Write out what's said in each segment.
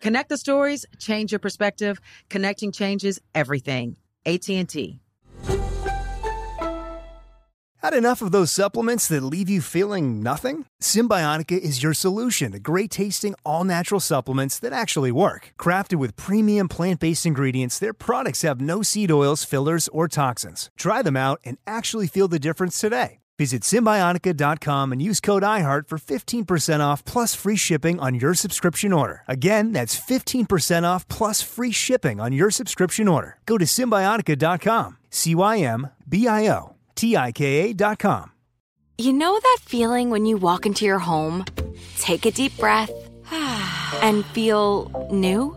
Connect the stories, change your perspective. Connecting changes everything. AT&T. Had enough of those supplements that leave you feeling nothing? Cymbiotika is your solution to great tasting, all natural supplements that actually work. Crafted with premium plant based ingredients, their products have no seed oils, fillers, or toxins. Try them out and actually feel the difference today. Visit Cymbiotika.com and use code IHEART for 15% off plus free shipping on your subscription order. Again, that's 15% off plus free shipping on your subscription order. Go to Cymbiotika.com, C Y M B I O T I K A.com. You know that feeling when you walk into your home, take a deep breath, and feel new?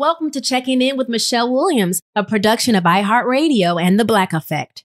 Welcome to Checking In with Michelle Williams, a production of iHeartRadio and The Black Effect.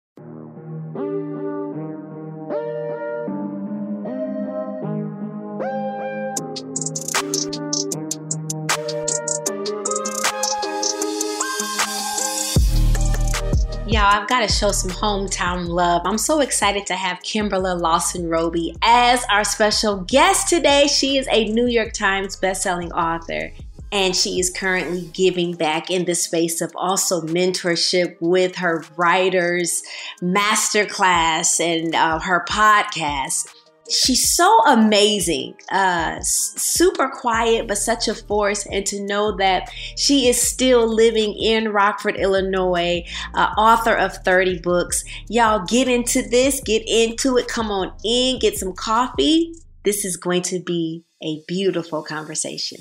Y'all, I've got to show some hometown love. I'm so excited to have Kimberla Lawson Roby as our special guest today. She is a New York Times bestselling author and she is currently giving back in the space of also mentorship with her writers masterclass and uh, her podcast. She's so amazing uh super quiet but such a force. And to know that she is still living in rockford illinois uh, author of 30 books. Y'all get into this get into it. Come on in get some coffee. This is going to be a beautiful conversation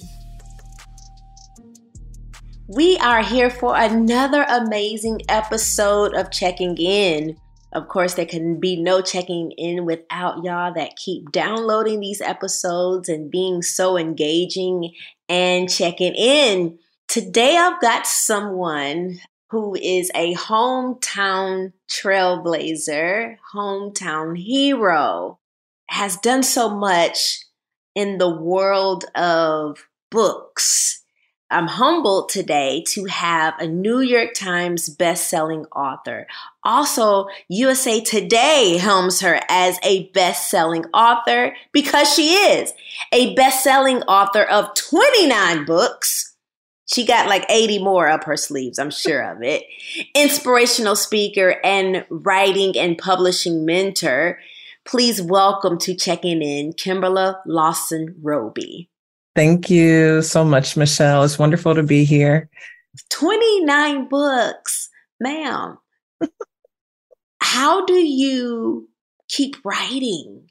we are here for another amazing episode of Checking In. Of course, there can be no checking in without y'all that keep downloading these episodes and being so engaging and checking in. Today, I've got someone who is a hometown trailblazer, hometown hero, has done so much in the world of books I'm humbled today to have a New York Times best-selling author. Also, USA Today helms her as a best-selling author because she is a best-selling author of 29 books. She got like 80 more up her sleeves, I'm sure of it. Inspirational speaker and writing and publishing mentor. Please welcome to checking in Kimberla Lawson Roby. Thank you so much, Michelle. It's wonderful to be here. 29 books, ma'am. How do you keep writing?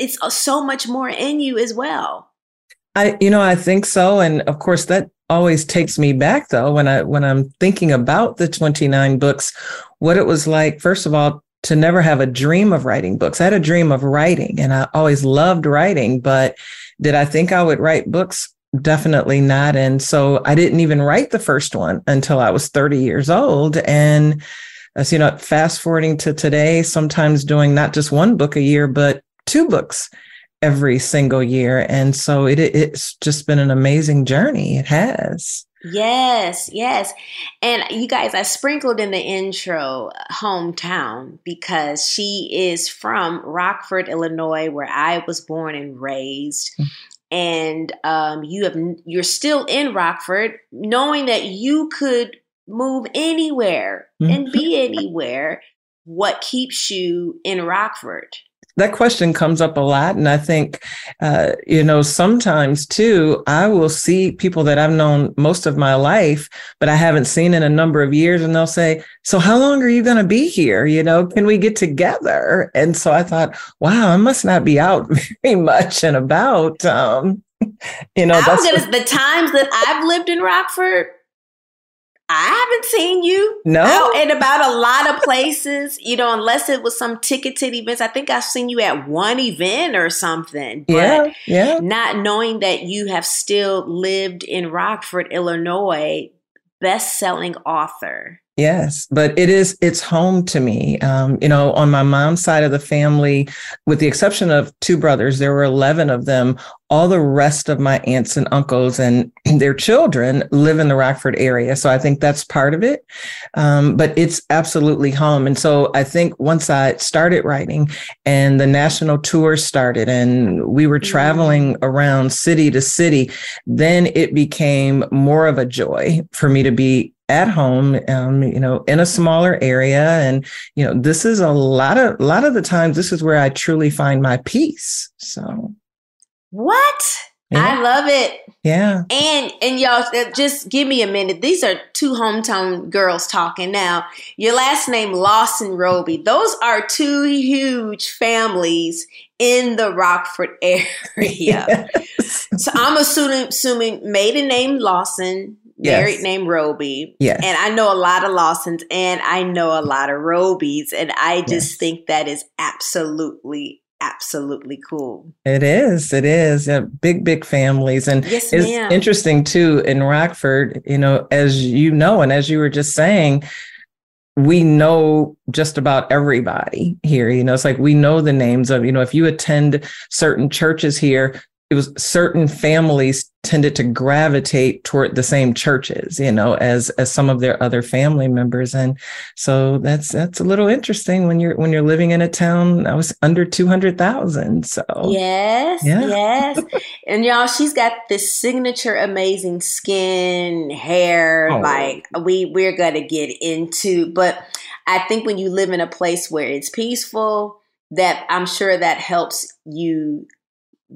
It's uh, so much more in you as well. I, you know, I think so. And of course, that always takes me back though when I when I'm thinking about the 29 books, what it was like, first of all, to never have a dream of writing books. I had a dream of writing and I always loved writing, but did I think I would write books? Definitely not. And so I didn't even write the first one until I was 30 years old. And as you know, fast forwarding to today, sometimes doing not just one book a year, but two books every single year. And so it, it's just been an amazing journey. It has. Yes, yes. And you guys, I sprinkled in the intro hometown because she is from Rockford, Illinois, where I was born and raised. Mm. And um, you have you're still in Rockford, knowing that you could move anywhere mm-hmm. and be anywhere. What keeps you in Rockford? That question comes up a lot. And I think, uh, you know, sometimes too, I will see people that I've known most of my life, but I haven't seen in a number of years. And they'll say, So, how long are you going to be here? You know, can we get together? And so I thought, wow, I must not be out very much and about. Um, you know, that's gonna, the times that I've lived in Rockford, I haven't seen you no out and about a lot of places, you know, unless it was some ticketed events. I think I've seen you at one event or something. yeah, yeah. Not knowing that you have still lived in Rockford, Illinois, best-selling author. Yes, but it is, it's home to me. Um, you know, on my mom's side of the family, with the exception of two brothers, there were 11 of them. All the rest of my aunts and uncles and their children live in the Rockford area. So I think that's part of it. Um, but it's absolutely home. And so I think once I started writing and the national tour started and we were traveling around city to city, then it became more of a joy for me to be at home um, you know in a smaller area. And you know this is a lot of a lot of the times this is where i truly find my peace. So. What? Yeah. i love it. Yeah. And and y'all uh, just give me a minute. These are two hometown girls talking now. Your last name lawson roby. Those are two huge families in the rockford area. Yes. so i'm assuming assuming maiden name lawson married yes. named Roby. Yeah. And I know a lot of Lawsons and I know a lot of Robys. And I just yes. think that is absolutely absolutely cool. It is. It is. Yeah, big, big families. And yes, it's ma'am. interesting too in Rockford, you know, as you know, and as you were just saying, we know just about everybody here. You know, it's like we know the names of, you know, if you attend certain churches here, it was certain families tended to gravitate toward the same churches you know as as some of their other family members and so that's that's a little interesting when you're when you're living in a town that was under 200,000 so yes yeah. yes and y'all she's got this signature amazing skin hair oh. like we we're going to get into but i think when you live in a place where it's peaceful that i'm sure that helps you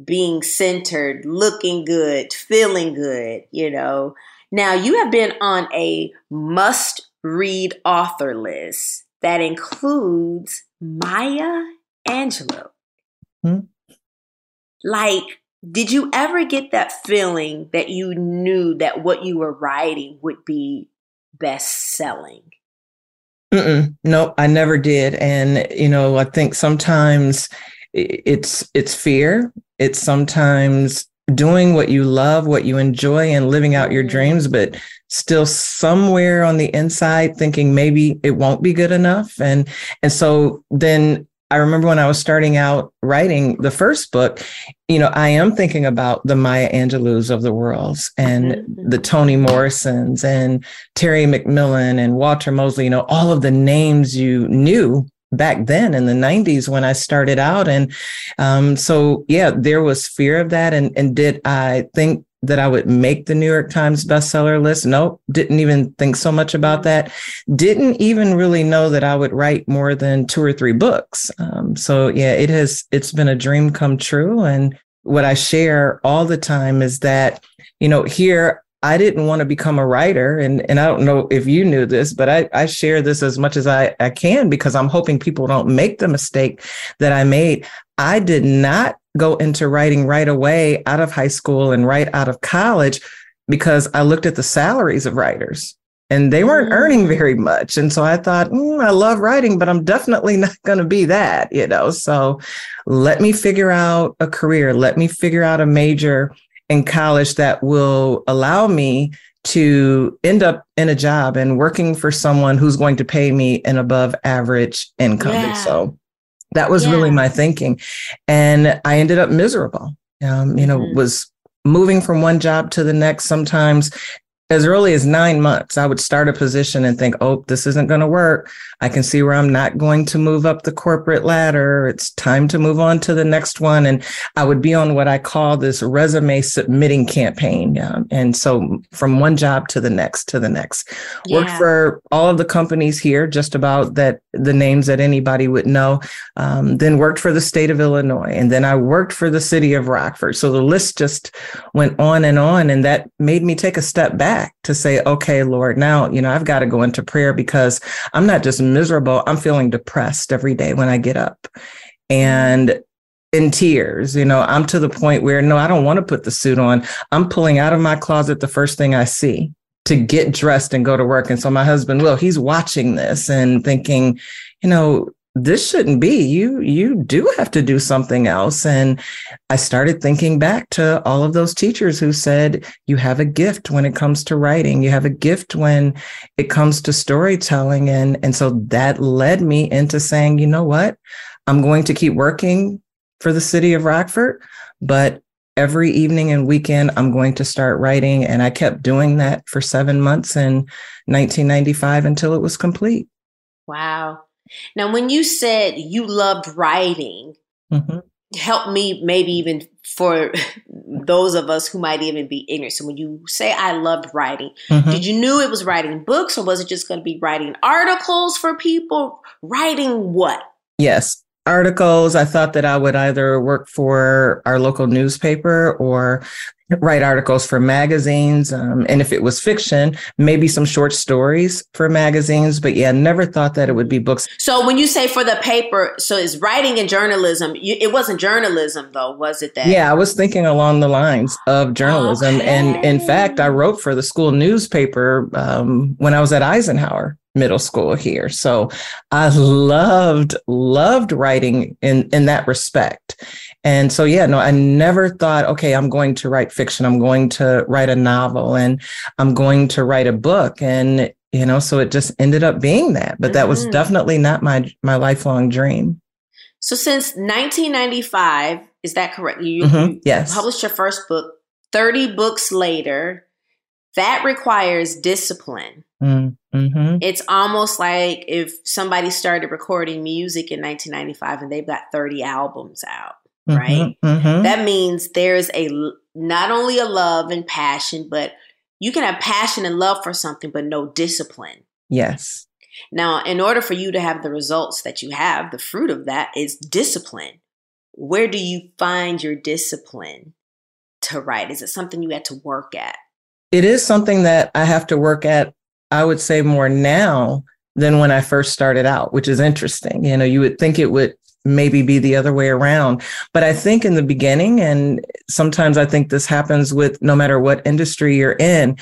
being centered, looking good, feeling good, you know. Now, you have been on a must read author list that includes Maya Angelou. Hmm? Like, did you ever get that feeling that you knew that what you were writing would be best selling? No, I never did. And, you know, I think sometimes it's it's fear it's sometimes doing what you love, what you enjoy, and living out your dreams, but still somewhere on the inside thinking maybe it won't be good enough. And and so then I remember when I was starting out writing the first book, you know, I am thinking about the Maya Angelou's of the world and mm-hmm. the Toni Morrisons and Terry McMillan and Walter Mosley, you know, all of the names you knew back then in the 90s when I started out. And um, so, yeah, there was fear of that. And, and did I think that I would make the New York Times bestseller list? Nope, didn't even think so much about that. Didn't even really know that I would write more than two or three books. Um, so, yeah, it has, it's been a dream come true. And what I share all the time is that, you know, here I didn't want to become a writer. And, and I don't know if you knew this, but I, I share this as much as I, I can because I'm hoping people don't make the mistake that I made. I did not go into writing right away out of high school and right out of college because I looked at the salaries of writers and they weren't earning Mm. very much. And so I thought, mm, I love writing, but I'm definitely not going to be that, you know? So let me figure out a career. Let me figure out a major in college that will allow me to end up in a job and working for someone who's going to pay me an above average income. Yeah. so that was really my thinking. And I ended up miserable. Um, you know, Mhm. was moving from one job to the next sometimes as early as nine months, I would start a position and think, oh, this isn't going to work. I can see where I'm not going to move up the corporate ladder. It's time to move on to the next one. And I would be on what I call this resume submitting campaign. Um, and so from one job to the next to the next. Worked for all of the companies here, just about that the names that anybody would know. Um, then worked for the state of Illinois. And then I worked for the city of Rockford. So the list just went on and on. And that made me take a step back to say, okay, Lord, now, you know, I've got to go into prayer because I'm not just miserable, I'm feeling depressed every day when I get up. And in tears, you know, I'm to the point where no, I don't want to put the suit on. I'm pulling out of my closet the first thing I see to get dressed and go to work. And so my husband, Will, he's watching this and thinking, you know, this shouldn't be. You you do have to do something else. And i started thinking back to all of those teachers who said you have a gift when it comes to writing. You have a gift when it comes to storytelling. And and so that led me into saying you know what? I'm going to keep working for the city of rockford but every evening and weekend i'm going to start writing. And i kept doing that for 7 months in 1995 until it was complete. Wow. Now, when you said you loved writing, Mhm. help me maybe even for those of us who might even be ignorant. So when you say I loved writing, Mhm. did you knew it was writing books or was it just going to be writing articles for people? Writing what? Yes. Articles. I thought that I would either work for our local newspaper or write articles for magazines. Um, and if it was fiction, maybe some short stories for magazines. But yeah, never thought that it would be books. So when you say for the paper, so it's writing and journalism. You, it wasn't journalism though, was it that? Yeah, I was thinking along the lines of journalism. And in fact, I wrote for the school newspaper um, when I was at Eisenhower Middle School here. So I loved, loved writing in, in that respect. And so, yeah, no, I never thought, okay, I'm going to write fiction. I'm going to write a novel and I'm going to write a book. And, you know, so it just ended up being that. But that was Mhm. definitely not my, my lifelong dream. So since 1995, is that correct? You, Mhm, you yes. published your first book. 30 books later, that requires discipline. Mm-hmm. It's almost like if somebody started recording music in 1995 and they've got 30 albums out, right? Mm-hmm. That means there's a not only a love and passion, but you can have passion and love for something, but no discipline. Yes. Now, in order for you to have the results that you have, the fruit of that is discipline. Where do you find your discipline to write? Is it something you had to work at? It is something that I have to work at, I would say more now than when I first started out, which is interesting. You know, you would think it would maybe be the other way around. But I think in the beginning, and sometimes I think this happens with no matter what industry you're in,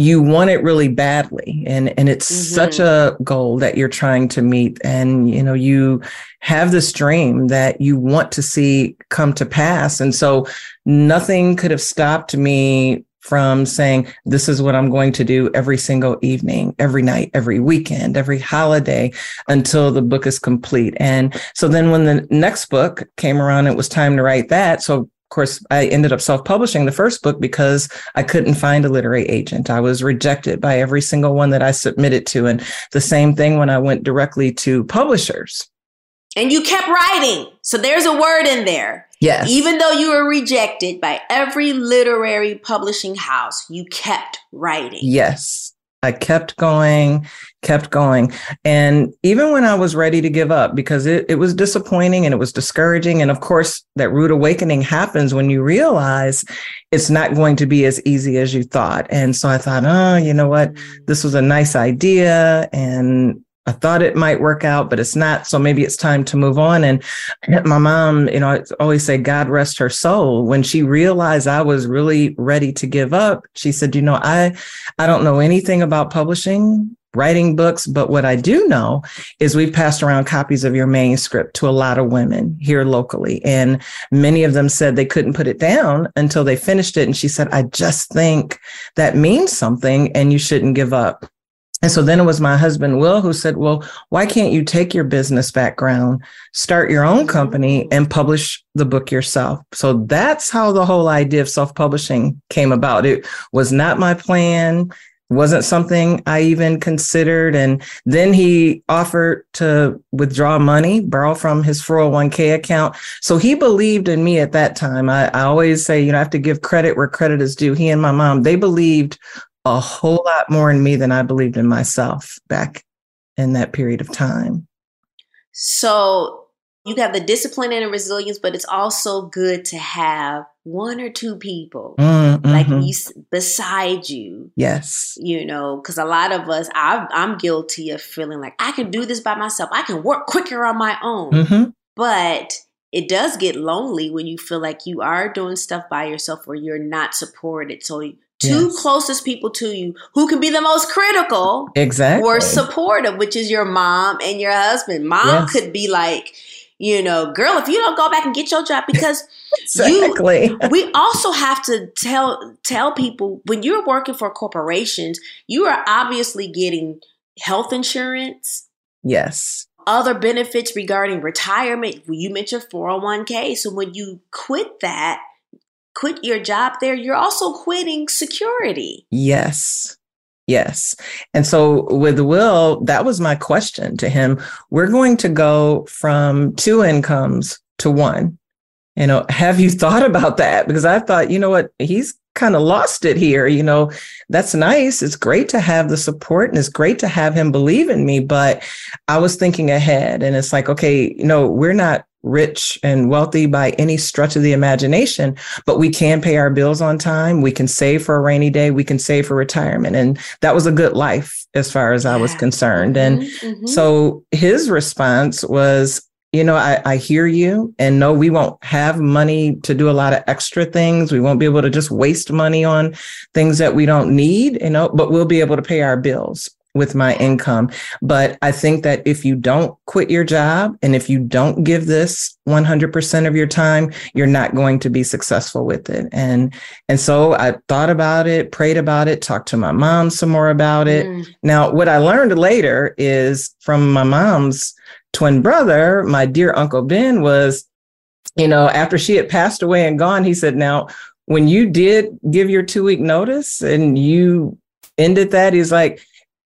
you want it really badly and and it's Mhm. such a goal that you're trying to meet and you know you have this dream that you want to see come to pass and so nothing could have stopped me from saying this is what I'm going to do every single evening, every night, every weekend, every holiday until the book is complete. And so then when the next book came around, it was time to write that. So of course, I ended up self publishing the first book because I couldn't find a literary agent. I was rejected by every single one that I submitted to. And the same thing when I went directly to publishers. And you kept writing. So there's a word in there. Yes. Even though you were rejected by every literary publishing house, you kept writing. Yes. I kept going, kept going. And even when I was ready to give up, because it, it was disappointing and it was discouraging. And of course, that rude awakening happens when you realize it's not going to be as easy as you thought. And so I thought, oh, you know what? This was a nice idea. And I thought it might work out, but it's not. So maybe it's time to move on. And my mom, you know, I always say, God rest her soul. When she realized I was really ready to give up, she said, you know, I, I don't know anything about publishing writing books. But what I do know is we've passed around copies of your manuscript to a lot of women here locally. And many of them said they couldn't put it down until they finished it. And she said, I just think that means something and you shouldn't give up. And so then it was my husband, Will, who said, Well, why can't you take your business background, start your own company, and publish the book yourself? So that's how the whole idea of self publishing came about. It was not my plan, wasn't something I even considered. And then he offered to withdraw money, borrow from his 401k account. So he believed in me at that time. I, I always say, you know, I have to give credit where credit is due. He and my mom, they believed a whole lot more in me than I believed in myself back in that period of time. So you have the discipline and the resilience, but it's also good to have one or two people mm-hmm. like you beside you. Yes, you know, because a lot of us, i am guilty of feeling like I can do this by myself. I can work quicker on my own, mm-hmm. but it does get lonely when you feel like you are doing stuff by yourself or you're not supported. So two yes. closest people to you who can be the most critical exactly or supportive which is your mom and your husband mom yes. could be like you know girl if you don't go back and get your job because exactly. you we also have to tell tell people when you're working for corporations you are obviously getting health insurance yes other benefits regarding retirement you mentioned 401k so when you quit that quit your job there, you're also quitting security. Yes. Yes. And so with Will, that was my question to him. We're going to go from two incomes to one. You know, have you thought about that? Because I thought, you know what, he's kind of lost it here. You know, that's nice. It's great to have the support and it's great to have him believe in me. But I was thinking ahead and it's like, okay, you know, we're not rich and wealthy by any stretch of the imagination, but we can pay our bills on time. We can save for a rainy day. We can save for retirement. And that was a good life as far as I was concerned. And mm-hmm, mm-hmm. so his response was, you know, I, I hear you and no, we won't have money to do a lot of extra things. We won't be able to just waste money on things that we don't need, you know, but we'll be able to pay our bills with my income. But I think that if you don't quit your job and if you don't give this 100% of your time, you're not going to be successful with it. And, and so I thought about it, prayed about it, talked to my mom some more about it. Mm. Now, what I learned later is from my mom's twin brother, my dear Uncle Ben was, you know, after she had passed away and gone, he said, now, when you did give your two week notice and you ended that, he's like,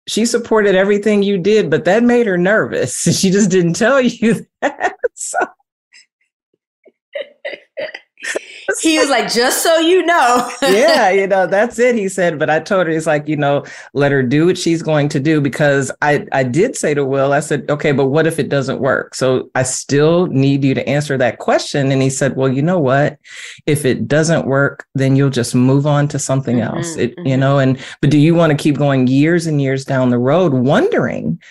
she supported everything you did, but that made her nervous. She just didn't tell you that. So he was like, just so you know. yeah, you know, that's it. He said, but I told her, he's like, you know, let her do what she's going to do because I, I did say to Will, I said, okay, but what if it doesn't work? So I still need you to answer that question. And he said, well, you know what? If it doesn't work, then you'll just move on to something mm-hmm, else. It, mm-hmm. you know, and, but do you want to keep going years and years down the road wondering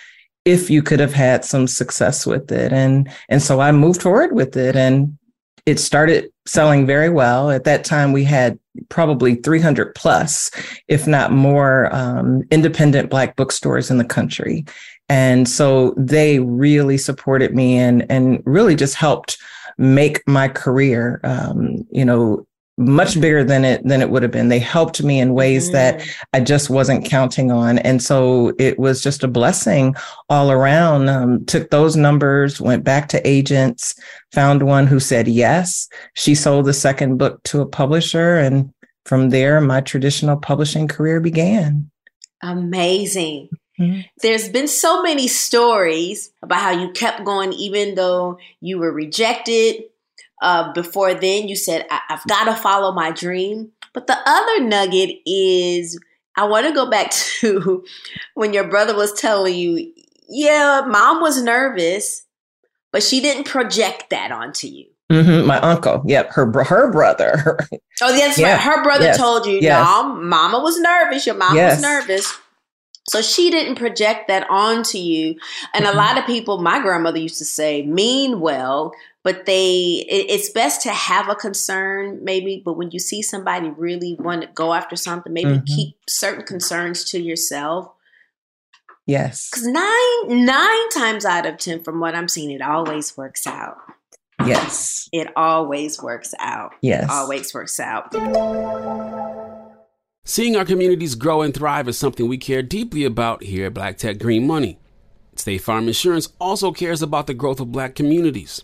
if you could have had some success with it? And, and so I moved forward with it and it started selling very well. At that time, we had probably 300 plus, if not more, um, independent Black bookstores in the country. And so they really supported me and, and really just helped make my career, um, you know, much bigger than it than it would have been. They helped me in ways mm. that I just wasn't counting on, and so it was just a blessing all around. Um, took those numbers, went back to agents, found one who said yes. She sold the second book to a publisher, and from there, my traditional publishing career began. Amazing. Mm-hmm. There's been so many stories about how you kept going even though you were rejected, uh, before then, you said, I- I've got to follow my dream. But the other nugget is I want to go back to when your brother was telling you, yeah, mom was nervous, but she didn't project that onto you. Mm-hmm. My uncle, yep, her her brother. oh, that's yeah. right. Her brother yes. told you, yes. no, mama was nervous. Your mom yes. was nervous. So she didn't project that onto you. And a lot of people, my grandmother used to say, mean well, but they, it's best to have a concern maybe, but when you see somebody really want to go after something, maybe mm-hmm. keep certain concerns to yourself. Yes. Because nine, nine times out of 10, from what I'm seeing, it always works out. Yes. It always works out. Yes. It always works out. Seeing our communities grow and thrive is something we care deeply about here at Black Tech Green Money. State Farm Insurance also cares about the growth of black communities.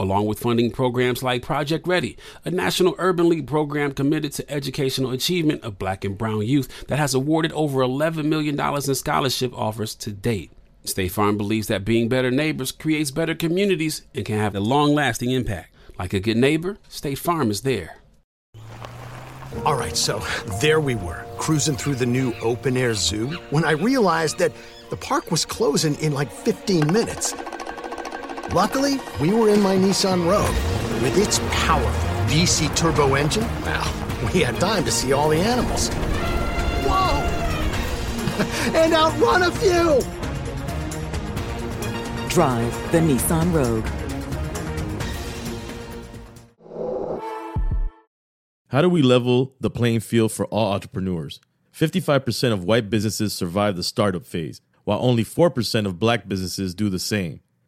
along with funding programs like Project Ready, a national urban league program committed to educational achievement of black and brown youth that has awarded over $11 million in scholarship offers to date. State Farm believes that being better neighbors creates better communities and can have a long lasting impact. Like a good neighbor, State Farm is there. All right, so there we were, cruising through the new open air zoo, when I realized that the park was closing in like 15 minutes. Luckily, we were in my Nissan Rogue. With its powerful VC turbo engine, well, we had time to see all the animals. Whoa! and outrun a few! Drive the Nissan Rogue. How do we level the playing field for all entrepreneurs? 55% of white businesses survive the startup phase, while only 4% of black businesses do the same.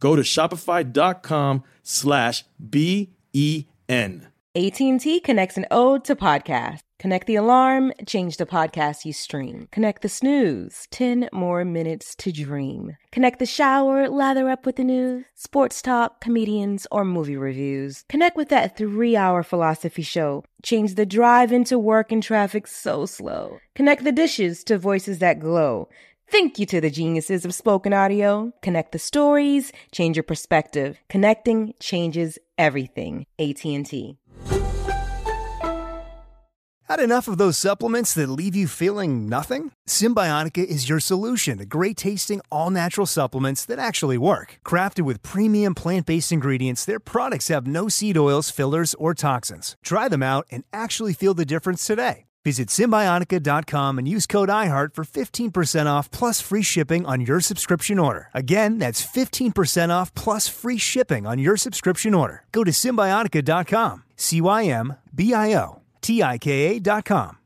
Go to shopify.com slash B-E-N. AT&T connects an ode to podcast. Connect the alarm, change the podcast you stream. Connect the snooze, 10 more minutes to dream. Connect the shower, lather up with the news, sports talk, comedians, or movie reviews. Connect with that three hour philosophy show. Change the drive into work and traffic so slow. Connect the dishes to voices that glow. Thank you to the geniuses of spoken audio. Connect the stories, change your perspective. Connecting changes everything. AT&T. Had enough of those supplements that leave you feeling nothing? Cymbiotika is your solution to great tasting, all natural supplements that actually work. Crafted with premium plant based ingredients, their products have no seed oils, fillers, or toxins. Try them out and actually feel the difference today. Visit Cymbiotika.com and use code IHEART for 15% off plus free shipping on your subscription order. Again, that's 15% off plus free shipping on your subscription order. Go to Cymbiotika.com. C Y M B I O T-I-K-A.com.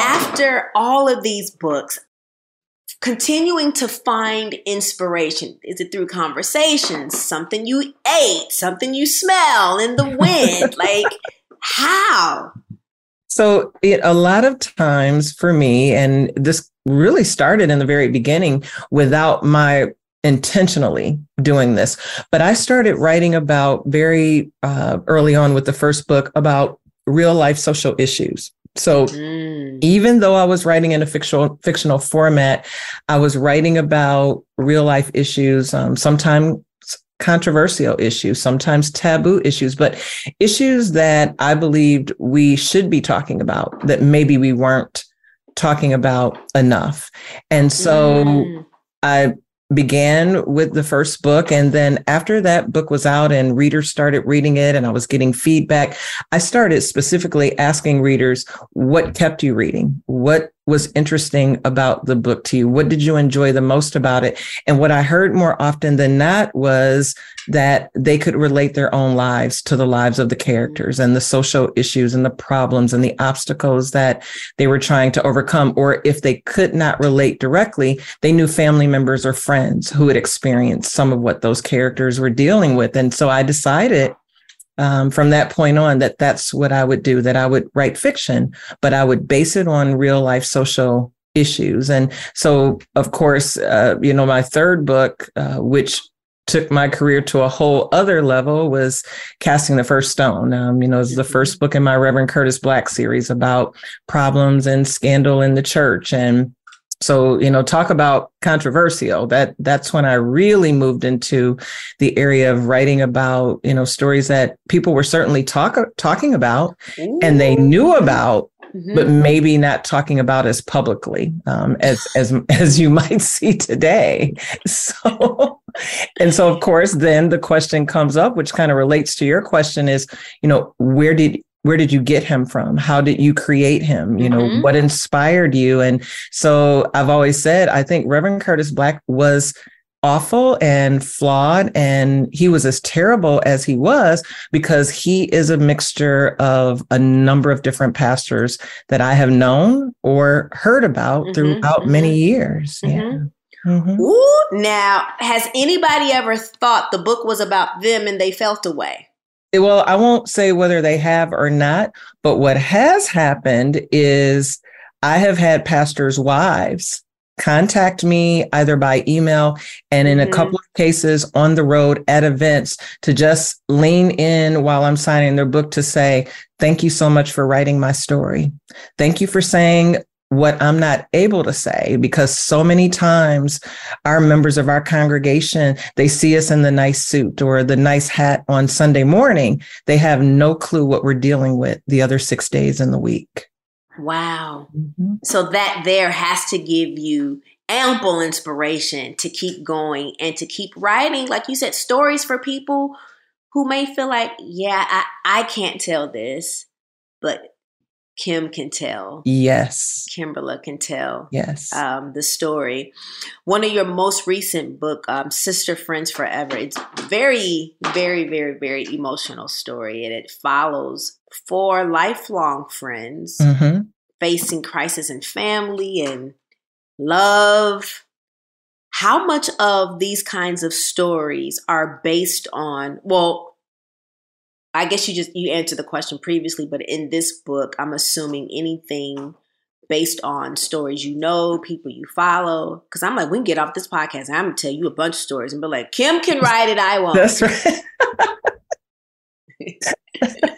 After all of these books, continuing to find inspiration, is it through conversations, something you ate, something you smell in the wind? like, how? So, it, a lot of times for me, and this really started in the very beginning without my intentionally doing this. But I started writing about very uh, early on with the first book about real life social issues. So mm. even though I was writing in a fictional fictional format, I was writing about real life issues, um, sometimes controversial issues, sometimes taboo issues, but issues that I believed we should be talking about that maybe we weren't talking about enough. And so mm. I began with the first book. And then after that book was out and readers started reading it and I was getting feedback, I started specifically asking readers, what kept you reading? What was interesting about the book to you? What did you enjoy the most about it? And what I heard more often than not was that they could relate their own lives to the lives of the characters and the social issues and the problems and the obstacles that they were trying to overcome. Or if they could not relate directly, they knew family members or friends who had experienced some of what those characters were dealing with. And so I decided um, from that point on that that's what I would do, that I would write fiction, but I would base it on real life social issues. And so, of course, uh, you know, my third book, uh, which took my career to a whole other level was casting the first stone um, you know it's the first book in my reverend curtis black series about problems and scandal in the church and so you know talk about controversial that that's when i really moved into the area of writing about you know stories that people were certainly talk, talking about Ooh. and they knew about mm-hmm. but maybe not talking about as publicly um, as as as you might see today so and so of course then the question comes up which kind of relates to your question is you know where did where did you get him from how did you create him you know mm-hmm. what inspired you and so i've always said i think reverend curtis black was awful and flawed and he was as terrible as he was because he is a mixture of a number of different pastors that i have known or heard about mm-hmm. throughout mm-hmm. many years yeah mm-hmm. Mm-hmm. Ooh, now, has anybody ever thought the book was about them and they felt away? Well, I won't say whether they have or not, but what has happened is I have had pastors' wives contact me either by email and in mm-hmm. a couple of cases on the road at events to just lean in while I'm signing their book to say, Thank you so much for writing my story. Thank you for saying what I'm not able to say because so many times our members of our congregation they see us in the nice suit or the nice hat on Sunday morning they have no clue what we're dealing with the other 6 days in the week. Wow. Mm-hmm. So that there has to give you ample inspiration to keep going and to keep writing like you said stories for people who may feel like yeah I I can't tell this but Kim can tell. Yes. Kimberla can tell. Yes. Um, the story. One of your most recent book, um, Sister Friends Forever. It's very, very, very, very emotional story, and it follows four lifelong friends mm-hmm. facing crisis in family and love. How much of these kinds of stories are based on? Well, I guess you just you answered the question previously, but in this book, I'm assuming anything based on stories you know, people you follow. Because I'm like, we can get off this podcast and I'm gonna tell you a bunch of stories and be like, Kim can write it, I won't. That's right.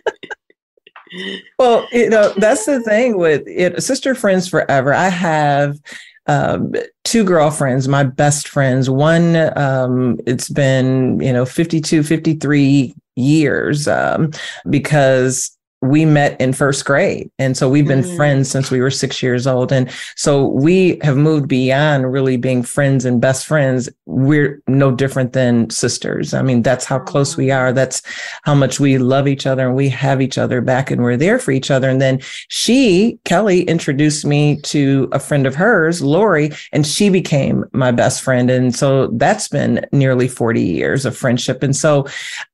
well, you know, that's the thing with it, Sister Friends Forever. I have um, two girlfriends, my best friends. One, um, it's been, you know, 52, 53 years um, because we met in first grade. And so we've been mm. friends since we were six years old. And so we have moved beyond really being friends and best friends. We're no different than sisters. I mean, that's how close we are. That's how much we love each other and we have each other back and we're there for each other. And then she, Kelly, introduced me to a friend of hers, Lori, and she became my best friend. And so that's been nearly 40 years of friendship. And so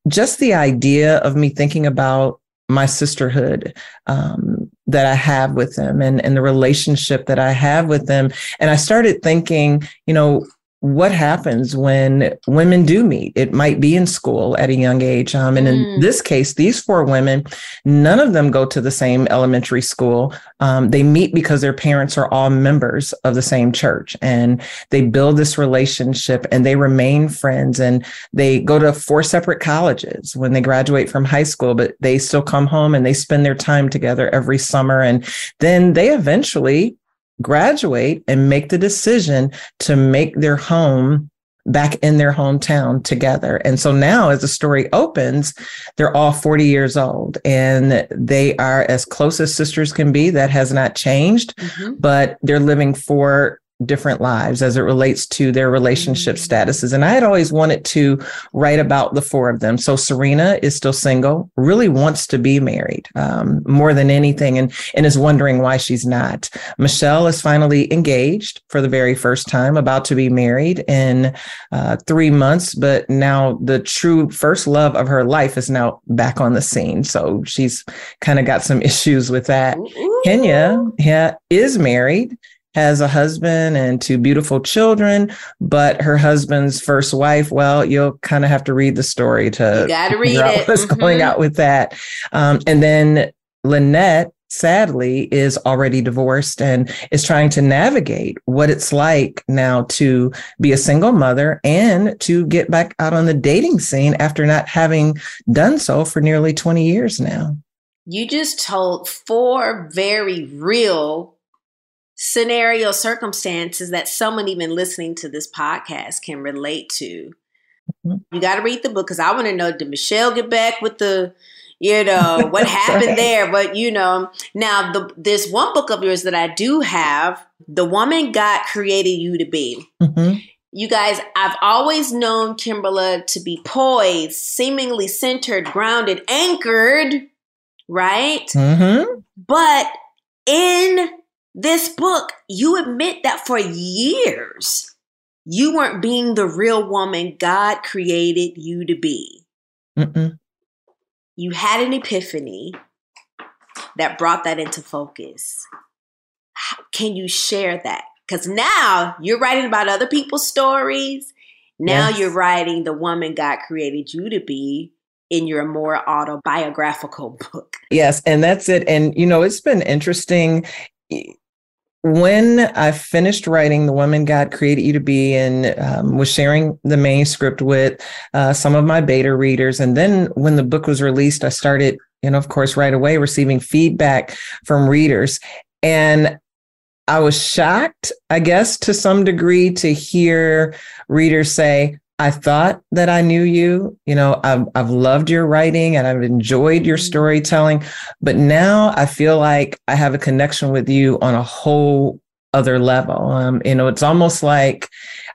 just the idea of me thinking about my sisterhood um, that I have with them and, and the relationship that I have with them. And I started thinking, you know, what happens when women do meet. It might be in school at a young age. Um, and mm. in this case, these four women, none of them go to the same elementary school. Um, they meet because their parents are all members of the same church and they build this relationship and they remain friends and they go to four separate colleges when they graduate from high school, but they still come home and they spend their time together every summer. And then they eventually graduate and make the decision to make their home back in their hometown together. And so now, as the story opens, they're all 40 years old and they are as close as sisters can be. That has not changed, mm-hmm. but they're living for different lives as it relates to their relationship mm-hmm. statuses. And I had always wanted to write about the four of them. So Serena is still single, really wants to be married um, more than anything, and, and is wondering why she's not. Michelle is finally engaged for the very first time, about to be married in uh, three months, but now the true first love of her life is now back on the scene. So she's kind of got some issues with that. Ooh. Kenya yeah, is married has a husband and two beautiful children, but her husband's first wife, well, you'll kind of have to read the story to you gotta read it. what's mm-hmm. going out with that. Um, and then Lynette, sadly, is already divorced and is trying to navigate what it's like now to be a single mother and to get back out on the dating scene after not having done so for nearly 20 years now. You just told four very real scenario circumstances that someone even listening to this podcast can relate to. Mm-hmm. You got to read the book because I want to know did Michelle get back with the, you know, what happened there? But you know, now the this one book of yours that I do have, the woman God created you to be. Mm-hmm. You guys, I've always known Kimberla to be poised, seemingly centered, grounded, anchored, right? Mm-hmm. But in this book, you admit that for years you weren't being the real woman God created you to be. Mm-mm. You had an epiphany that brought that into focus. Can you share that? Because now you're writing about other people's stories. Now yes. you're writing the woman God created you to be in your more autobiographical book. Yes, and that's it. And, you know, it's been interesting when I finished writing The Woman God Created You to Be and um, was sharing the manuscript with uh, some of my beta readers, and then when the book was released, I started, you know, of course, right away receiving feedback from readers. And I was shocked, I guess, to some degree to hear readers say, I thought that I knew you. You know, I've, I've loved your writing and I've enjoyed your mm-hmm. storytelling, but now I feel like I have a connection with you on a whole other level. Um, you know, it's almost like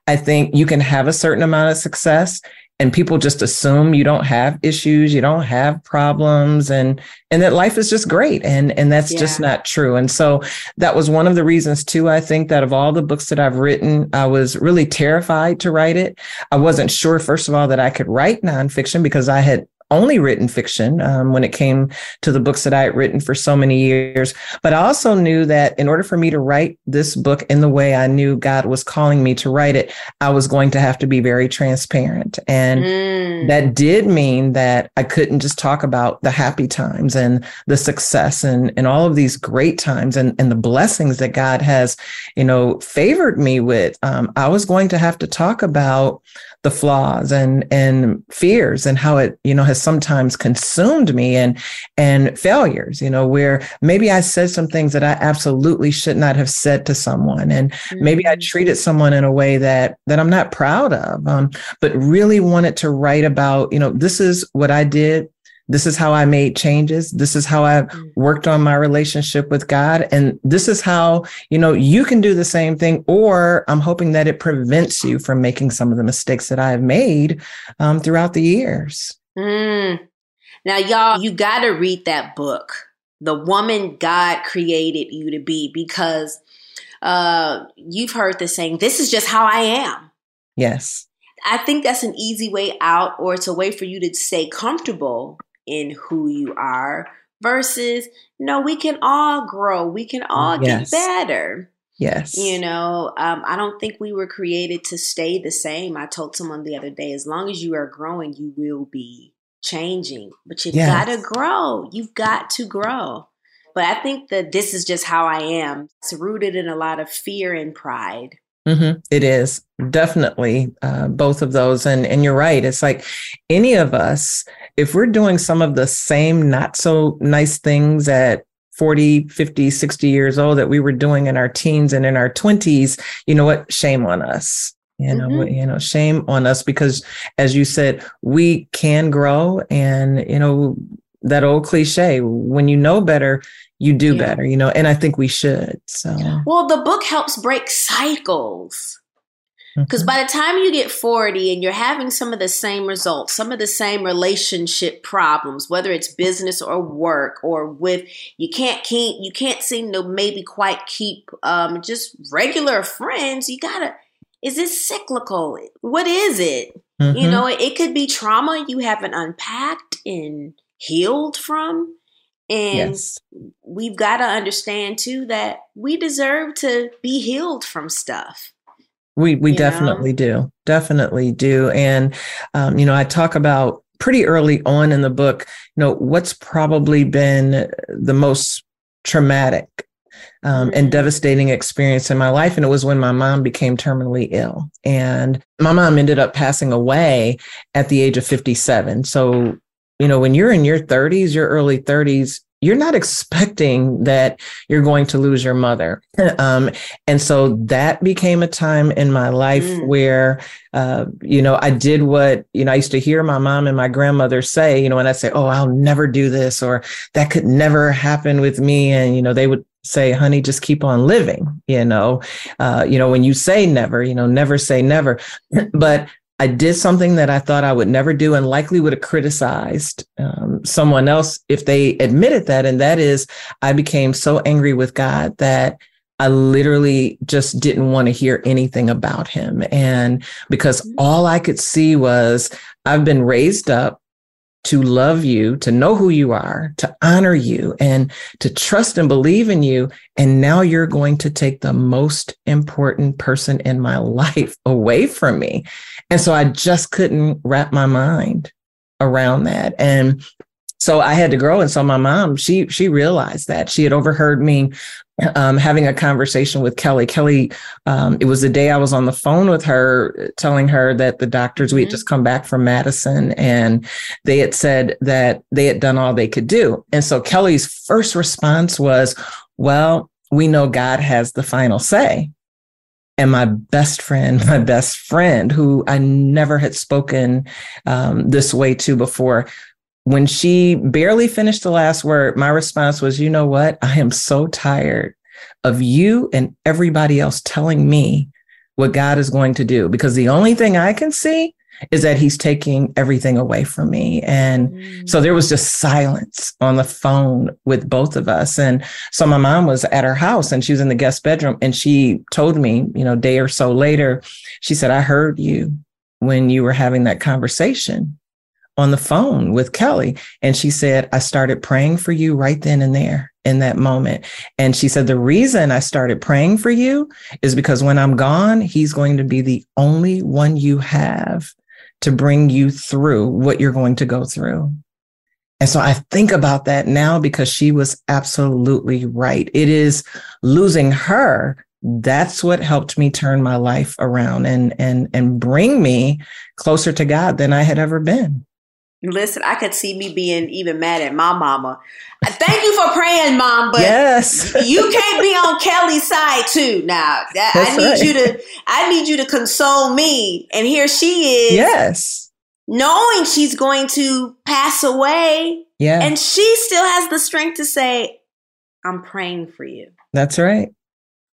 I think you can have a certain amount of success and people just assume you don't have issues you don't have problems and and that life is just great and and that's yeah. just not true and so that was one of the reasons too i think that of all the books that i've written i was really terrified to write it i wasn't sure first of all that i could write nonfiction because i had only written fiction um, when it came to the books that I had written for so many years. But I also knew that in order for me to write this book in the way I knew God was calling me to write it, I was going to have to be very transparent. And mm. that did mean that I couldn't just talk about the happy times and the success and, and all of these great times and, and the blessings that God has, you know, favored me with. Um, I was going to have to talk about the flaws and and fears and how it you know has sometimes consumed me and and failures you know where maybe i said some things that i absolutely should not have said to someone and mm-hmm. maybe i mm-hmm. treated someone in a way that that i'm not proud of um, but really wanted to write about you know this is what i did this is how I made changes. This is how I mm. worked on my relationship with God. And this is how, you know, you can do the same thing. Or I'm hoping that it prevents you from making some of the mistakes that I have made um, throughout the years. Mm. Now, y'all, you got to read that book, The Woman God Created You to Be, because uh, you've heard the saying, this is just how I am. Yes. I think that's an easy way out, or it's a way for you to stay comfortable in who you are versus no, we can all grow, we can all yes. get better. Yes. You know, um, I don't think we were created to stay the same. I told someone the other day, as long as you are growing, you will be changing, but you've Yes. got to grow. You've got to grow. But I think that this is just how I am. It's rooted in a lot of fear and pride. Hmm It is definitely uh, both of those. And, and you're right. It's like any of us, if we're doing some of the same not so nice things at 40, 50, 60 years old that we were doing in our teens and in our 20s, you know what? Shame on us. You know, Mhm. you know, shame on us because as you said, we can grow and, you know, that old cliche, when you know better, you do Yeah. better, you know, and I think we should. So Well, the book helps break cycles. Because by the time you get 40 and you're having some of the same results, some of the same relationship problems, whether it's business or work or with you can't keep you can't seem to maybe quite keep um, just regular friends, you gotta is it cyclical? What is it? You Mhm. know, it, it could be trauma you haven't unpacked and healed from. And Yes. we've got to understand too that we deserve to be healed from stuff. We we definitely do, definitely do, and um, you know I talk about pretty early on in the book. You know what's probably been the most traumatic um, and devastating experience in my life, and it was when my mom became terminally ill, and my mom ended up passing away at the age of fifty seven. So you know when you're in your thirties, your early thirties. You're not expecting that you're going to lose your mother. Um, and so that became a time in my life where, uh, you know, I did what, you know, I used to hear my mom and my grandmother say, you know, when I say, oh, I'll never do this or that could never happen with me. And, you know, they would say, honey, just keep on living, you know, uh, you know, when you say never, you know, never say never. but I did something that I thought I would never do and likely would have criticized um, someone else if they admitted that. And that is, I became so angry with God that I literally just didn't want to hear anything about him. And because all I could see was, I've been raised up to love you, to know who you are, to honor you, and to trust and believe in you. And now you're going to take the most important person in my life away from me. And so I just couldn't wrap my mind around that. And so I had to grow. And so my mom, she she realized that she had overheard me um, having a conversation with Kelly. Kelly, um, it was the day I was on the phone with her, telling her that the doctors we had just come back from Madison, and they had said that they had done all they could do. And so Kelly's first response was, "Well, we know God has the final say." And my best friend, my best friend, who I never had spoken um, this way to before, when she barely finished the last word, my response was, You know what? I am so tired of you and everybody else telling me what God is going to do because the only thing I can see is that he's taking everything away from me. And so there was just silence on the phone with both of us. And so my mom was at her house and she was in the guest bedroom and she told me, you know, a day or so later, she said, I heard you when you were having that conversation on the phone with Kelly. And she said, I started praying for you right then and there in that moment. And she said, The reason I started praying for you is because when I'm gone, he's going to be the only one you have to bring you through what you're going to go through. And so I think about that now because she was absolutely right. It is losing her. That's what helped me turn my life around and and and bring me closer to God than I had ever been. Listen, I could see me being even mad at my mama. Thank you for praying, mom, but Yes. you can't be on Kelly's side too. Now, That- I need right. you to, I need you to console me. And here she is, Yes. knowing she's going to pass away, Yeah. and she still has the strength to say, "I'm praying for you." That's right.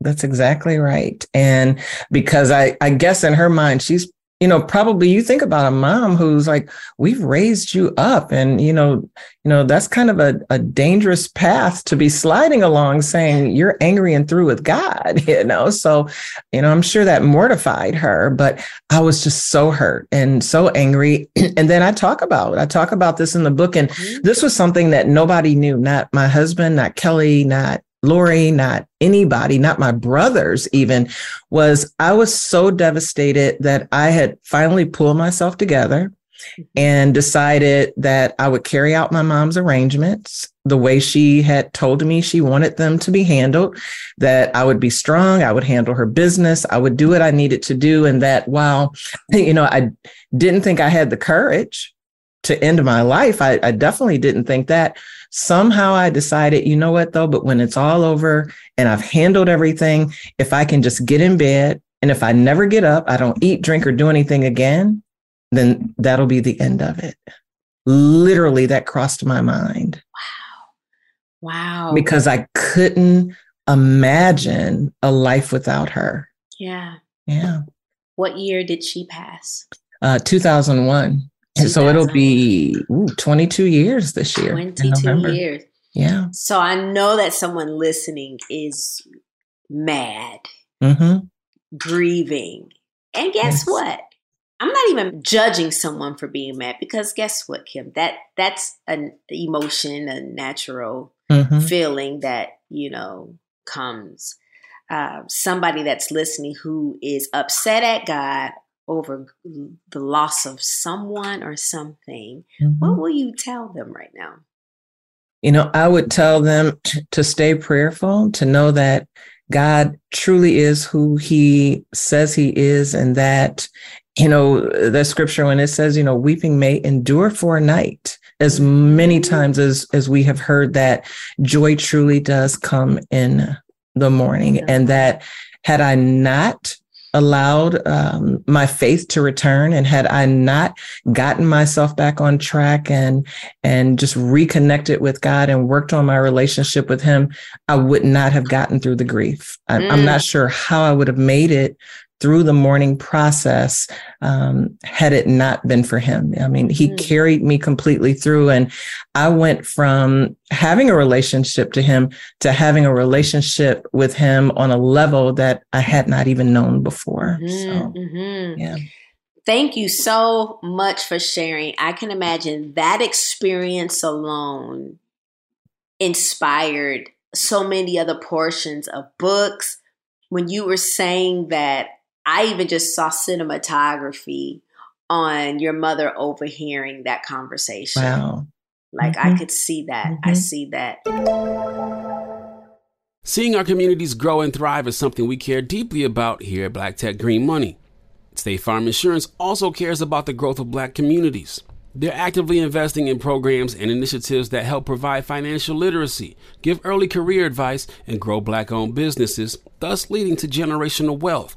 That's exactly right. And because I, I guess in her mind, she's, you know, probably you think about a mom who's like, we've raised you up. And, you know, you know, that's kind of a, a dangerous path to be sliding along saying you're angry and through with God, you know? So, you know, I'm sure that mortified her, but I was just so hurt and so angry. and then I talk about, I talk about this in the book. And mm-hmm. this was something that nobody knew, not my husband, not Kelly, not Lori, not anybody, not my brothers even, was I was so devastated that I had finally pulled myself together mm-hmm. and decided that I would carry out my mom's arrangements the way she had told me she wanted them to be handled, that I would be strong, I would handle her business, I would do what I needed to do. And that while, you know, I didn't think I had the courage to end my life, I, I definitely didn't think that. Somehow I decided, you know what, though, but when it's all over and I've handled everything, if I can just get in bed and if I never get up, I don't eat, drink, or do anything again, then that'll be the end of it. Literally, that crossed my mind. Wow. Wow. Because I couldn't imagine a life without her. Yeah. Yeah. What year did she pass? Uh, 2001. And so it'll be ooh, 22 years this year. 22 years. Yeah. So I know that someone listening is mad, Mm-hmm. grieving. And guess Yes. what? I'm not even judging someone for being mad because guess what, Kim? That that's an emotion, a natural Mhm. feeling that, you know, comes. Uh, somebody that's listening who is upset at God over the loss of someone or something, Mhm. what will you tell them right now? You know, I would tell them t- to stay prayerful, to know that God truly is who he says he is, and that, you know, the scripture when it says, you know, weeping may endure for a night, as many times as, as we have heard that joy truly does come in the morning, and that had I not allowed um, my faith to return. And had i not gotten myself back on track and and just reconnected with god and worked on my relationship with him i would not have gotten through the grief. I'm, I'm not sure how i would have made it through the mourning process um, had it not been for him i mean he carried me completely through and i went from having a relationship to him to having a relationship with him on a level that i had not even known before so Mhm. yeah Thank you so much for sharing. I can imagine that experience alone inspired so many other portions of books. When you were saying that, I even just saw cinematography on your mother overhearing that conversation. wow Like I Mhm. could see that. I Mhm. see that. Seeing our communities grow and thrive is something we care deeply about here at Black Tech Green Money. State Farm Insurance also cares about the growth of black communities. They're actively investing in programs and initiatives that help provide financial literacy, give early career advice, and grow black owned businesses, thus leading to generational wealth,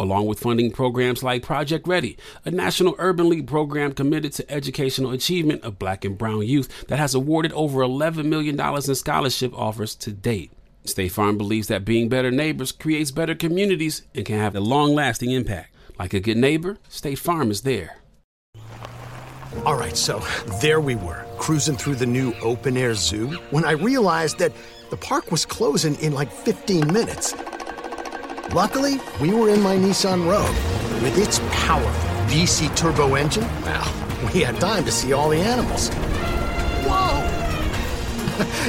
along with funding programs like Project Ready, a national urban league program committed to educational achievement of black and brown youth that has awarded over $11 million in scholarship offers to date. State Farm believes that being better neighbors creates better communities and can have a long lasting impact. Like a good neighbor, State Farm is there. All right, so there we were, cruising through the new open air zoo when I realized that the park was closing in like 15 minutes. Luckily, we were in my Nissan Rogue. With its powerful VC turbo engine, well, we had time to see all the animals. Whoa!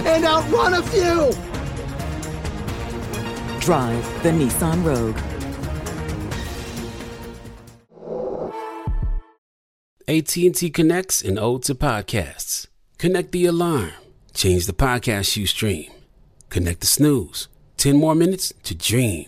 and outrun a few! Drive the Nissan Rogue. AT&T connects an ode to podcasts. Connect the alarm. Change the podcast you stream. Connect the snooze. 10 more minutes to dream.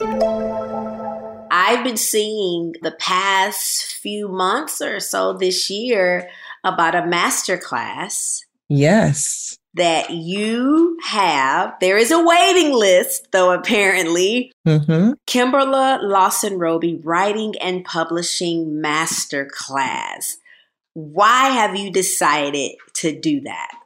I've been seeing the past few months or so this year about a master class. Yes. That you have. There is a waiting list, though, apparently. Mm-hmm. Kimberla Lawson Roby Writing and Publishing Master Class. Why have you decided to do that?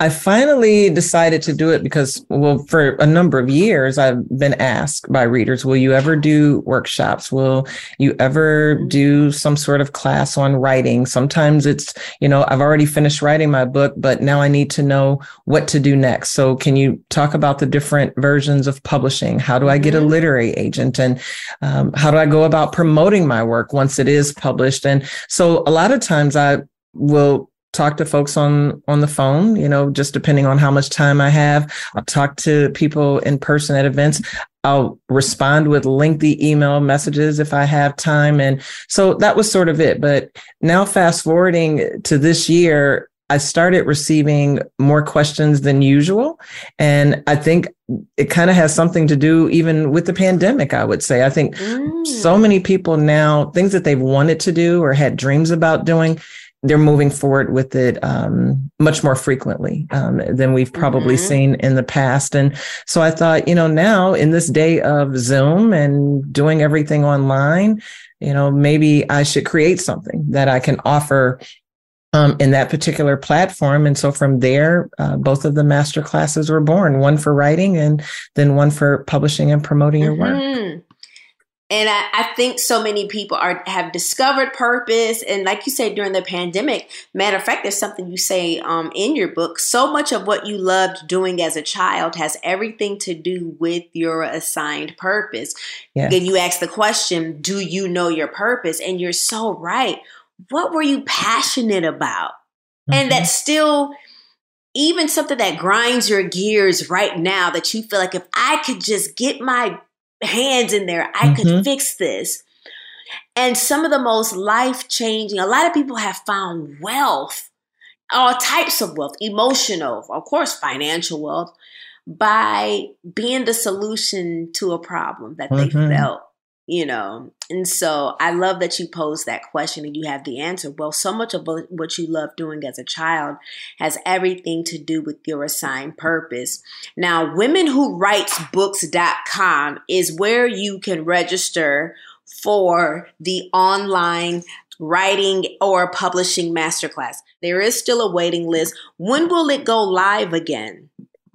I finally decided to do it because, well, for a number of years, I've been asked by readers, will you ever do workshops? Will you ever mm-hmm. do some sort of class on writing? Sometimes it's, you know, I've already finished writing my book, but now I need to know what to do next. So can you talk about the different versions of publishing? How do I get a mm-hmm. literary agent? And um, how do I go about promoting my work once it is published? And so a lot of times I will talk to folks on on the phone you know just depending on how much time i have i'll talk to people in person at events i'll respond with lengthy email messages if i have time and so that was sort of it but now fast forwarding to this year I started receiving more questions than usual. And I think it kind of has something to do even with the pandemic, I would say. I think mm. so many people now, things that they've wanted to do or had dreams about doing, they're moving forward with it um, much more frequently um, than we've probably mm-hmm. seen in the past. And so I thought, you know, now in this day of Zoom and doing everything online, you know, maybe I should create something that I can offer um, in that particular platform. And so from there, uh, both of the master classes were born one for writing and then one for publishing and promoting your work. And I, I, think so many people are have discovered purpose. And like you say during the pandemic matter of fact there's something you say um, in your book. So much of what you loved doing as a child has everything to do with your assigned purpose. Yes. then you ask the question do you know your purpose? And you're so right. What were you passionate about? Mm-hmm. and that's still even something that grinds your gears right now that you feel like if i could just get my hands in there. I mm-hmm. could fix this. And some of the most life changing, a lot of people have found wealth, all types of wealth, emotional, of course, financial wealth, by being the solution to a problem that mm-hmm. they felt you know and so i love that you posed that question and you have the answer. Well so much of what you love doing as a child has everything to do with your assigned purpose. Now womenwhowritesbooks.com is where you can register for the online writing or publishing masterclass. There is still a waiting list. When will it go live again?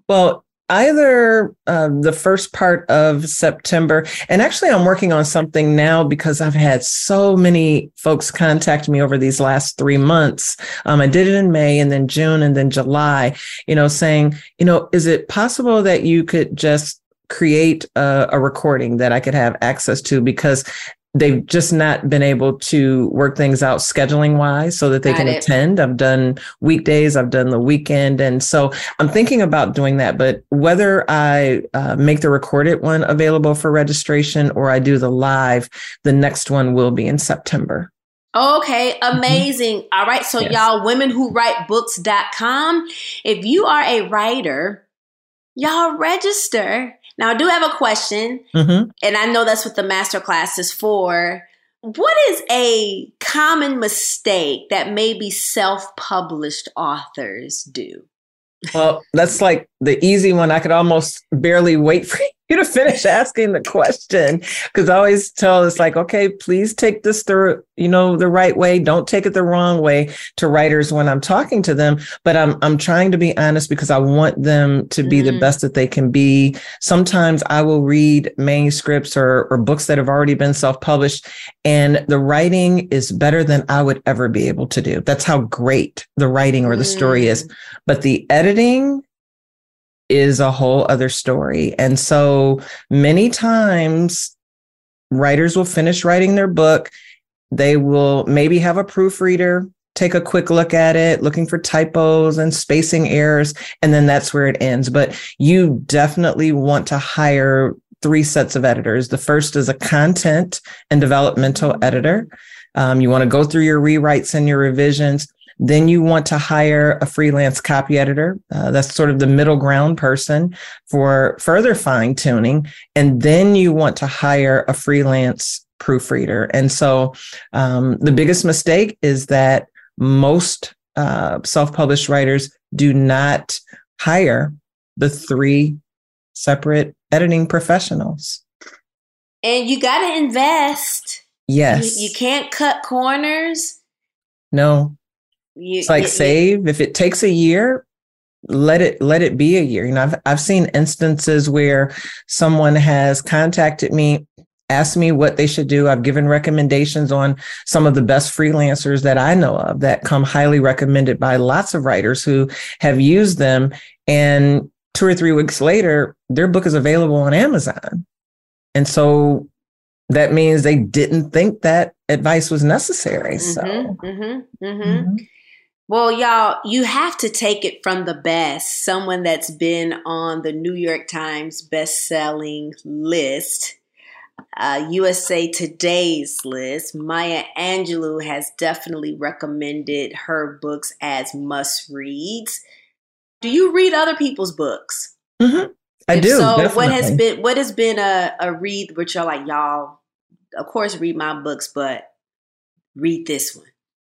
Well either uh, the first part of September. And actually, I'm working on something now because I've had so many folks contact me over these last three months. Um, I did it in May and then June and then July, you know, saying, you know, is it possible that you could just create a, a recording that I could have access to? Because they've just not been able to work things out scheduling wise so that they Got can it. attend. I've done weekdays, I've done the weekend. And so I'm thinking about doing that. But whether I uh, make the recorded one available for registration or I do the live, the next one will be in September. Okay, amazing. All right, so Yes. y'all, women who write books.com, if you are a writer, y'all register. Now, I do have a question, Mm-hmm. and I know that's what the masterclass is for. What is a common mistake that maybe self published authors do? Well, that's like the easy one. I could almost barely wait for you to finish asking the question because I always tell it's like, okay, please take this the you know the right way. Don't take it the wrong way to writers when I'm talking to them. But I'm I'm trying to be honest because I want them to be the Mhm. best that they can be. Sometimes I will read manuscripts or or books that have already been self published, and the writing is better than I would ever be able to do. That's how great the writing or the story is but the editing is a whole other story. And so many times writers will finish writing their book, they will maybe have a proofreader take a quick look at it, looking for typos and spacing errors, and then that's where it ends. But you definitely want to hire three sets of editors. The first is a content and developmental editor. Um, you want to go through your rewrites and your revisions. Then you want to hire a freelance copy editor. Uh, that's sort of the middle ground person for further fine tuning. And then you want to hire a freelance proofreader. And so um, the biggest mistake is that most uh, self published writers do not hire the three separate editing professionals. And you got to invest. Yes. You, you can't cut corners. no. You, It's like you- save. If it takes a year, let it let it be a year. You know, I've I've seen instances where someone has contacted me, asked me what they should do. I've given recommendations on some of the best freelancers that I know of that come highly recommended by lots of writers who have used them. And two or three weeks later, their book is available on Amazon. And so that means they didn't think that advice was necessary. So Mm-hmm, mm-hmm. Well, y'all, you have to take it from the best. Someone that's been on the New York Times best-selling list, uh, USA Today's list. Maya Angelou has definitely recommended her books as must-reads. Do you read other people's books? I If do. So, what has been what has been a, a read which you're like, y'all, of course, read my books, but read this one.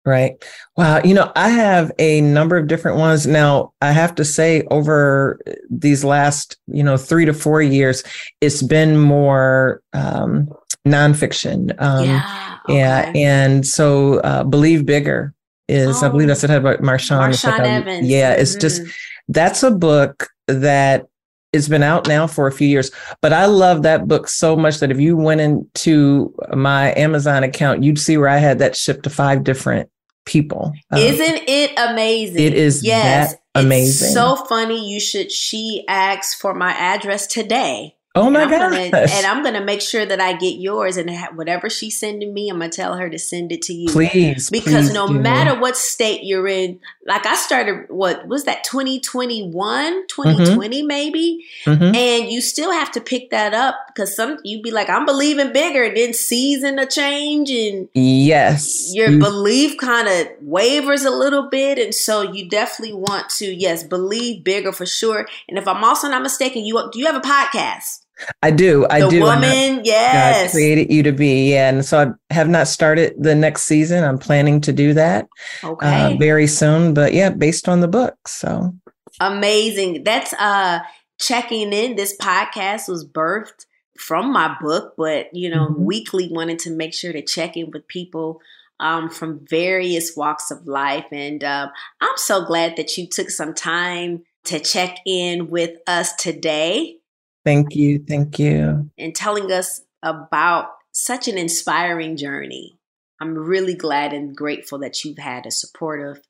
Right. Wow. You know, I have a number of different ones. Now, I have to say, over these last, you know, three to four years, it's been more um, nonfiction. Um, Yeah, Yeah. And so, uh, Believe Bigger is, I believe that's what I had about Marshawn. Oh. Marshawn Evans. Yeah. It's just, Mhm. that's a book that it's been out now for a few years, but I love that book so much that if you went into my Amazon account, you'd see where I had that shipped to five different people. Um, Isn't it amazing? it is yes, that amazing. It's so funny. You should. She asked for my address today. oh my and I'm gosh. gonna, and I'm gonna make sure that I get yours, and ha- whatever she's sending me, I'm gonna tell her to send it to you. Please, because please no do. matter what state you're in, like I started, what was that 2021, 2020 maybe, Mhm. and you still have to pick that up because some you'd be like, I'm believing bigger, and then season a change and yes. your You- belief kind of wavers a little bit and so you definitely want to yes believe bigger for sure. And if i'm also not mistaken you do you have a podcast I do. I the do. and I- woman God yes created you to be. Yeah. And so I have not started the next season. I'm planning to do that okay uh, very soon. But yeah, based on the book. So amazing that's uh checking in this podcast was birthed from my book but you know Mhm. weekly wanted to make sure to check in with people um, from various walks of life and um, i'm so glad that you took some time to check in with us today thank you. Thank you. and telling us about such an inspiring journey. I'm really glad and grateful that you've had a supportive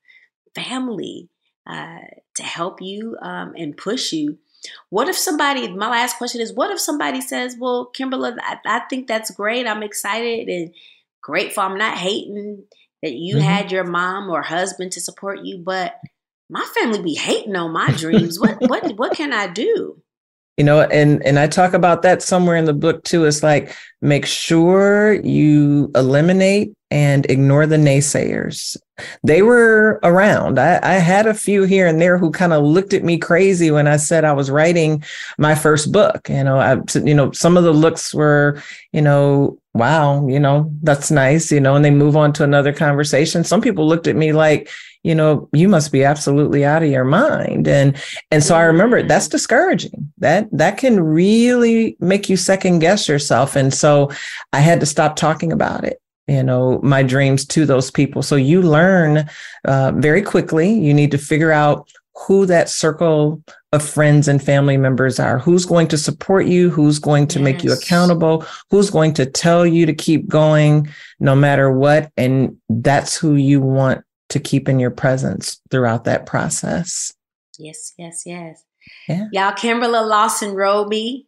family uh, to help you um, and push you. What if somebody, my last question is, what if somebody says, well, Kimberla, I, I think that's great. I'm excited and grateful. I'm not hating that you mm-hmm. had your mom or husband to support you, but my family be hating on my dreams. what what what can I do? You know, and and I talk about that somewhere in the book too. It's like make sure you eliminate and ignore the naysayers. They were around. I, I had a few here and there who kind of looked at me crazy when I said I was writing my first book. You know, I, you know, some of the looks were, you know, wow, you know, that's nice, you know, and they move on to another conversation. Some people looked at me like, you know, you must be absolutely out of your mind. And and so I remember that's discouraging. That that can really make you second guess yourself. And so I had to stop talking about it you know my dreams to those people so you learn uh, very quickly you need to figure out who that circle of friends and family members are who's going to support you who's going to yes. make you accountable who's going to tell you to keep going no matter what and that's who you want to keep in your presence throughout that process yes yes yes yeah. y'all kimberla lawson roby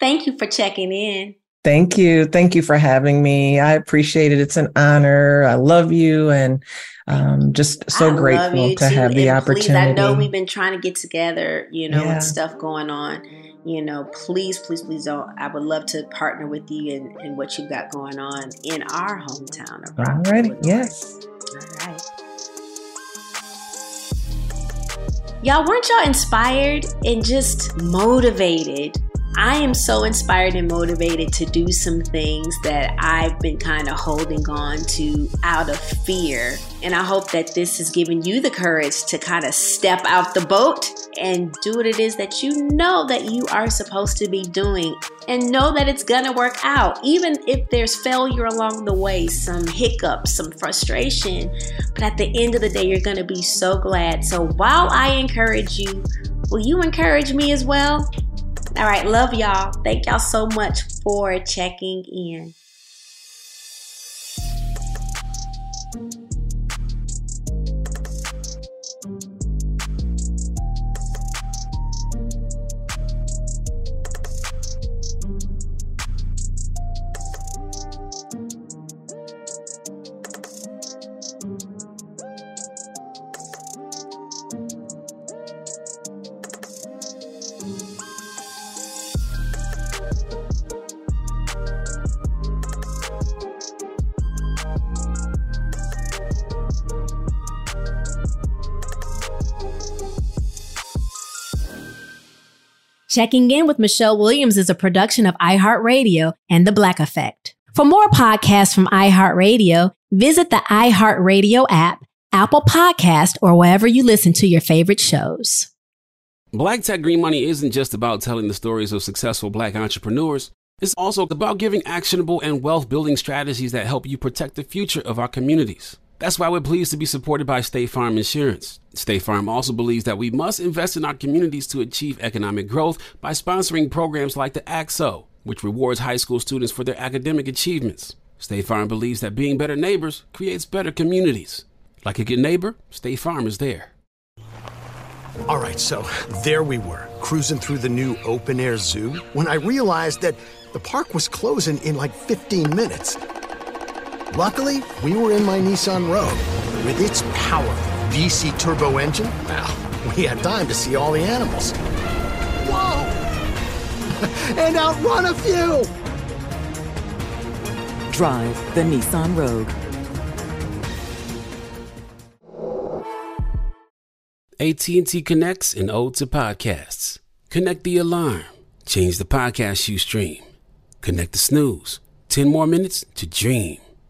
thank you for checking in Thank you. Thank you for having me. I appreciate it. It's an honor. I love you and um, just so I grateful to have the and opportunity. Please, I know we've been trying to get together, you know, yeah. with stuff going on. You know, please, please, please don't. I would love to partner with you and, and what you've got going on in our hometown of All right. Yes. All right. Y'all, weren't y'all inspired and just motivated I am so inspired and motivated to do some things that I've been kind of holding on to out of fear. And I hope that this has given you the courage to kind of step out the boat and do what it is that you know that you are supposed to be doing and know that it's going to work out. Even if there's failure along the way, some hiccups, some frustration. But at the end of the day, you're going to be so glad. So while I encourage you, will you encourage me as well? All right, love y'all. Thank y'all so much for checking in. Checking In with Michelle Williams is a production of iHeartRadio and The Black Effect. For more podcasts from iHeartRadio, visit the iHeartRadio app, Apple Podcast, or wherever you listen to your favorite shows. Black Tech Green Money isn't just about telling the stories of successful black entrepreneurs. It's also about giving actionable and wealth building strategies that help you protect the future of our communities. That's why we're pleased to be supported by State Farm Insurance. State Farm also believes that we must invest in our communities to achieve economic growth by sponsoring programs like the ACT-SO, which rewards high school students for their academic achievements. State Farm believes that being better neighbors creates better communities. Like a good neighbor, State Farm is there. All right, so there we were, cruising through the new open air zoo, when I realized that the park was closing in like 15 minutes. Luckily, we were in my Nissan Rogue. With its powerful VC turbo engine, well, we had time to see all the animals. Whoa! and outrun a few! Drive the Nissan Rogue. AT&T connects an ode to podcasts. Connect the alarm. Change the podcast you stream. Connect the snooze. 10 more minutes to dream.